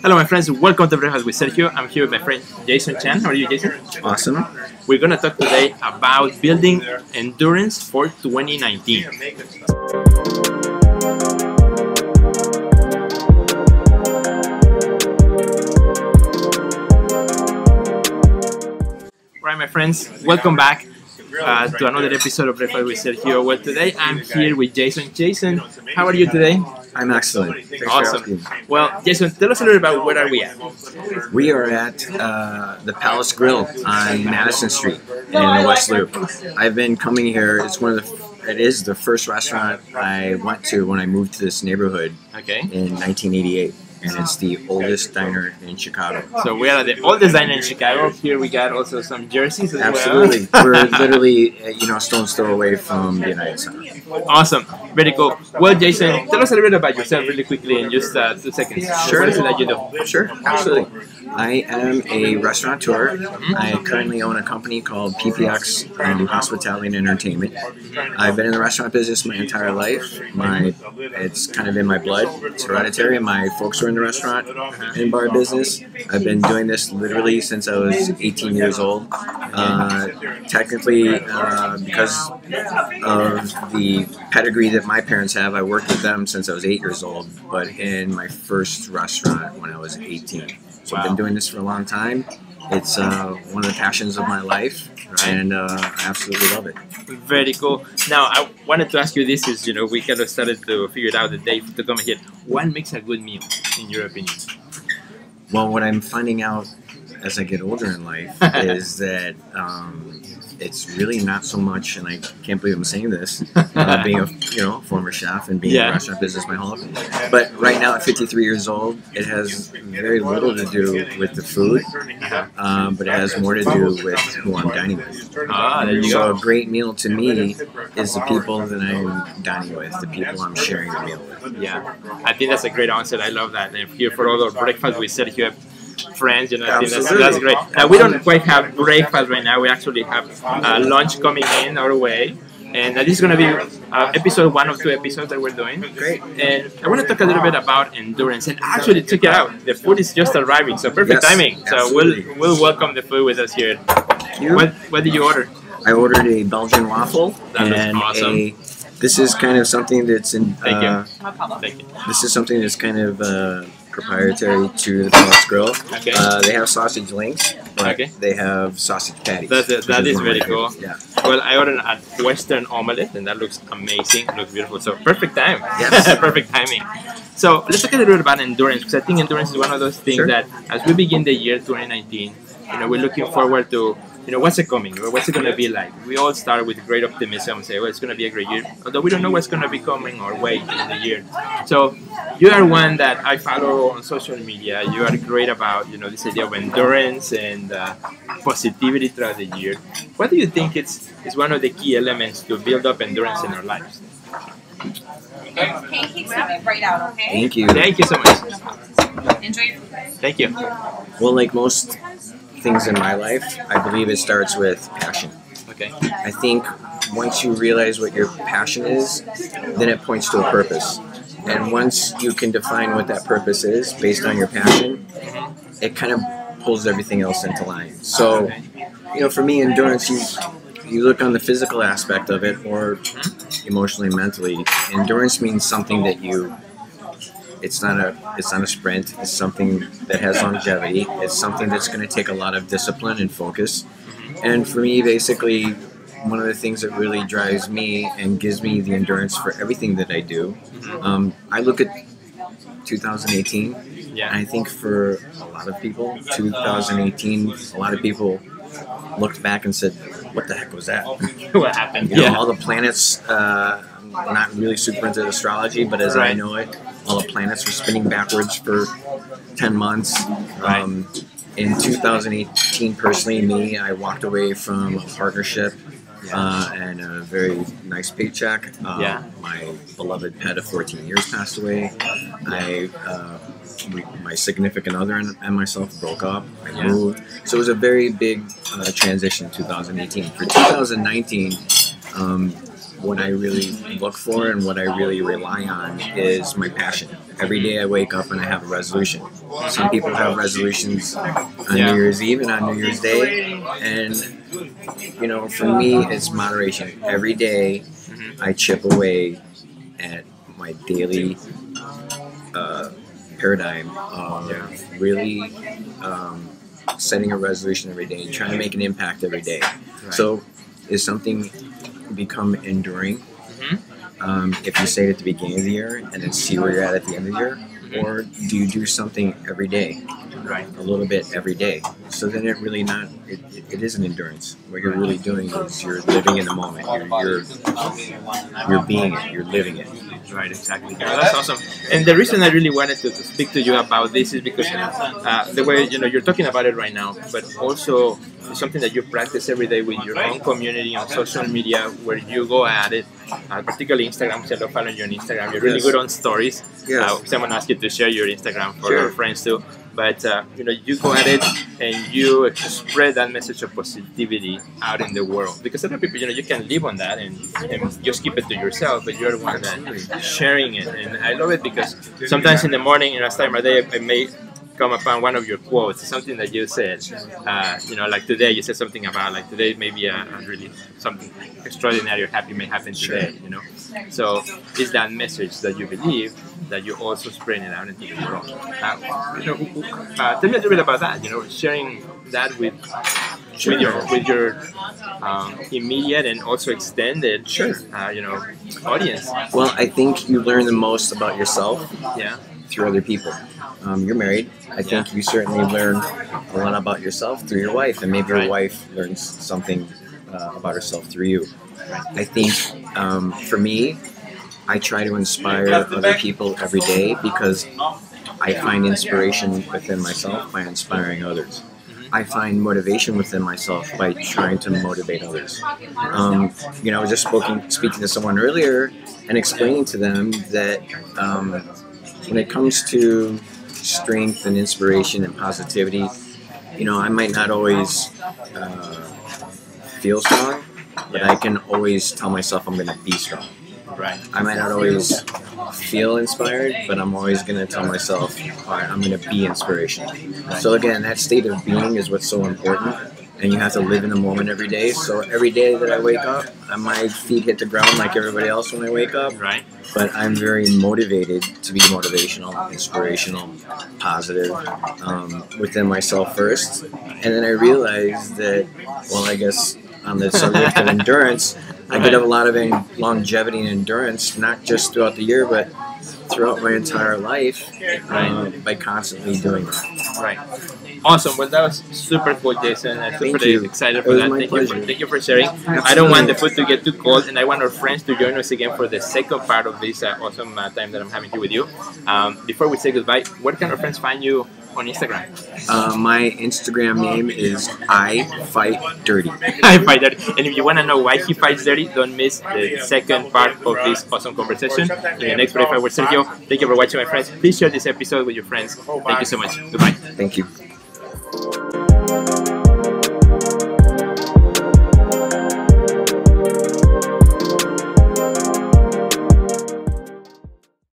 Hello, my friends. Welcome to Breakfast with Sergio. I'm here with my friend Jason Chan. How are you, Jason? Awesome. We're going to talk today about building endurance for 2019. Right, my friends. Welcome back uh, to another episode of Breakfast with Sergio. Well, today I'm here with Jason. Jason, how are you today? I'm excellent. Thanks Awesome. asking. Well, Jason, tell us a little about where are we at? We are at uh, the Palace Grill on Madison Street in the West Loop. I've been coming here. It's one of the. It is the first restaurant I went to when I moved to this neighborhood Okay. in 1988, and it's the oldest diner in Chicago. So we are the oldest diner in Chicago. Here we got also some jerseys as Absolutely, we're literally uh, you know a stone's throw away from the United Center. Awesome. Very cool. Well, Jason, tell us a little bit about yourself really quickly in just uh, two seconds. Sure. What is it that you do? Sure, absolutely. I am a restaurateur. I currently own a company called PPX um, Hospitality and Entertainment. I've been in the restaurant business my entire life. My it's kind of in my blood. It's hereditary. My folks were in the restaurant and bar business. I've been doing this literally since I was 18 years old. Uh, technically, uh, because of the pedigree that my parents have, I worked with them since I was eight years old. But in my first restaurant when I was 18. So I've been doing this for a long time. It's uh, one of the passions of my life, and uh, I absolutely love it. Very cool. Now, I wanted to ask you this: is you know we kind of started to figure it out the day to come here. What makes a good meal, in your opinion? Well, what I'm finding out as I get older in life is that um, it's really not so much, and I can't believe I'm saying this, uh, being a you know former chef and being in Yeah. the restaurant business my whole life. But right now, at 53 years old, it has very little to do with the food, um, but it has more to do with who I'm dining with. Ah, there you So go. a great meal to me is the people that I'm dining with, the people I'm sharing the meal with. Yeah, I think that's a great answer. I love that. And here for all the breakfast with Sergio friends, you know, I think that's, that's great. Now, we don't quite have breakfast right now. We actually have uh, lunch coming in our way. And uh, this is going to be uh, episode one of two episodes that we're doing. Great. And I want to talk a little bit about endurance. And actually, check it out. The food is just arriving, so perfect Yes, timing. So absolutely. we'll we'll welcome the food with us here. What what did you order? I ordered a Belgian waffle That looks and awesome. a. This is kind of something that's in. Thank you. uh, Thank you. This is something that's kind of uh, proprietary to the Palace Grill. Okay. Uh, they have sausage links, Okay. they have sausage patties. That's it. That is my very cool. Yeah. Well, I ordered a Western omelette, and that looks amazing. Looks beautiful. So perfect time. Yes. perfect timing. So let's talk a little bit about endurance, because I think endurance is one of those things Sure. that, as we begin the year 2019, you know, we're looking forward to, you know, what's it coming? What's it going to be like? We all start with great optimism and say, well, it's going to be a great year, although we don't know what's going to be coming our way in the year. So you are one that I follow on social media. You are great about, you know, this idea of endurance and uh, positivity throughout the year. What do you think is, is one of the key elements to build up endurance in our lives? Pancakes coming right out, okay? Thank you. Thank you so much. Enjoy your food. Thank you. Well, like most things in my life, I believe it starts with passion. Okay. I think once you realize what your passion is, then it points to a purpose. And once you can define what that purpose is based on your passion, it kind of pulls everything else into line. So, you know, for me, endurance, you you look on the physical aspect of it or hmm? emotionally, mentally. Endurance means something that you. It's not a it's not a sprint. It's something that has longevity. It's something that's going to take a lot of discipline and focus. And for me, basically, one of the things that really drives me and gives me the endurance for everything that I do, um, I look at 2018, and Yeah. I think for a lot of people, 2018, a lot of people looked back and said, "What the heck was that?" what happened? You know, Yeah. all the planets. Uh, I'm not really super into astrology, but as I know it, all the planets were spinning backwards for 10 months. Right. Um, in 2018, personally, me, I walked away from a partnership uh, and a very nice paycheck. Um, Yeah. My beloved pet of 14 years passed away. I, uh, we, my significant other and, and myself broke up. I Yeah. moved. So it was a very big uh, transition in 2018. For 2019, um, what I really look for and what I really rely on is my passion. every day I wake up and I have a resolution. Some people have resolutions on Yeah. New Year's Eve and on New Year's Day, and you know, for me, it's moderation. Every day, Mhm. I chip away at my daily uh, paradigm of really um, setting a resolution every day, and trying to make an impact every day. So, is something become enduring? Mhm. Um, if you say it at the beginning of the year and then see where you're at at the end of the year, Mhm. or do you do something every day, Right. a little bit every day? So then it really not it, it, it is an endurance. What you're really doing is you're living in the moment. You're you're, you're being it. You're living it. Right, exactly. Yeah, that's awesome. And the reason I really wanted to, to speak to you about this is because uh, the way you know you're talking about it right now, but also something that you practice every day with your own community on social media, where you go at it. Uh, particularly Instagram, which I love following you on Instagram. You're really Yes. good on stories. Yes. Uh, someone asked you to share your Instagram for Sure. your friends too. But uh, you know, you go at it and you spread that message of positivity out in the world. Because other people, you know, you can live on that and, and just keep it to yourself, but you're the one that sharing it. And I love it because sometimes in the morning, you know, I start my day, I may come upon one of your quotes, something that you said. Uh, you know, like today, you said something about like today maybe a, a really something extraordinary or happy may happen today. You know, so it's that message that you believe that you also spread it out into the world. Uh, you know, uh, tell me a little bit about that. You know, sharing that with with your with your um, immediate and also extended, Sure. uh, you know, audience. Well, I think you learn the most about yourself Yeah, through other people. Um, you're married. I think you certainly learn a lot about yourself through your wife, and maybe your Right. wife learns something uh, about herself through you. I think um, for me, I try to inspire other people every day because I find inspiration within myself by inspiring others. I find motivation within myself by trying to motivate others. Um, you know, I was just spoken, speaking to someone earlier and explaining to them that um, when it comes to strength and inspiration and positivity, you know, I might not always uh, feel strong, but I can always tell myself I'm going to be strong. right. I might not always feel inspired, but I'm always going to tell myself, all right, I'm going to be inspirational. So again, that state of being is what's so important, and you have to live in the moment every day. So every day that I wake up, uh, my feet hit the ground like everybody else when I wake up, Right. but I'm very motivated to be motivational, inspirational, positive um, within myself first. And then I realized that, well, I guess on the subject of endurance, I could have a lot of longevity and endurance, not just throughout the year, but throughout my entire life uh, by constantly doing that. Right. Awesome. Well, that was super cool, Jason. I'm super you. excited for that. Thank you, for, thank you for sharing. I don't want the food to get too cold, and I want our friends to join us again for the second part of this uh, awesome uh, time that I'm having here with you. Um, before we say goodbye, where can our friends find you on Instagram? Uh, my Instagram name is I Fight Dirty. I fight dirty. And if you want to know why he fights dirty, don't miss the second part of this awesome conversation in the next Breakfast with Sergio. Thank you for watching, my friends. Please share this episode with your friends. Thank you so much. Goodbye. Thank you.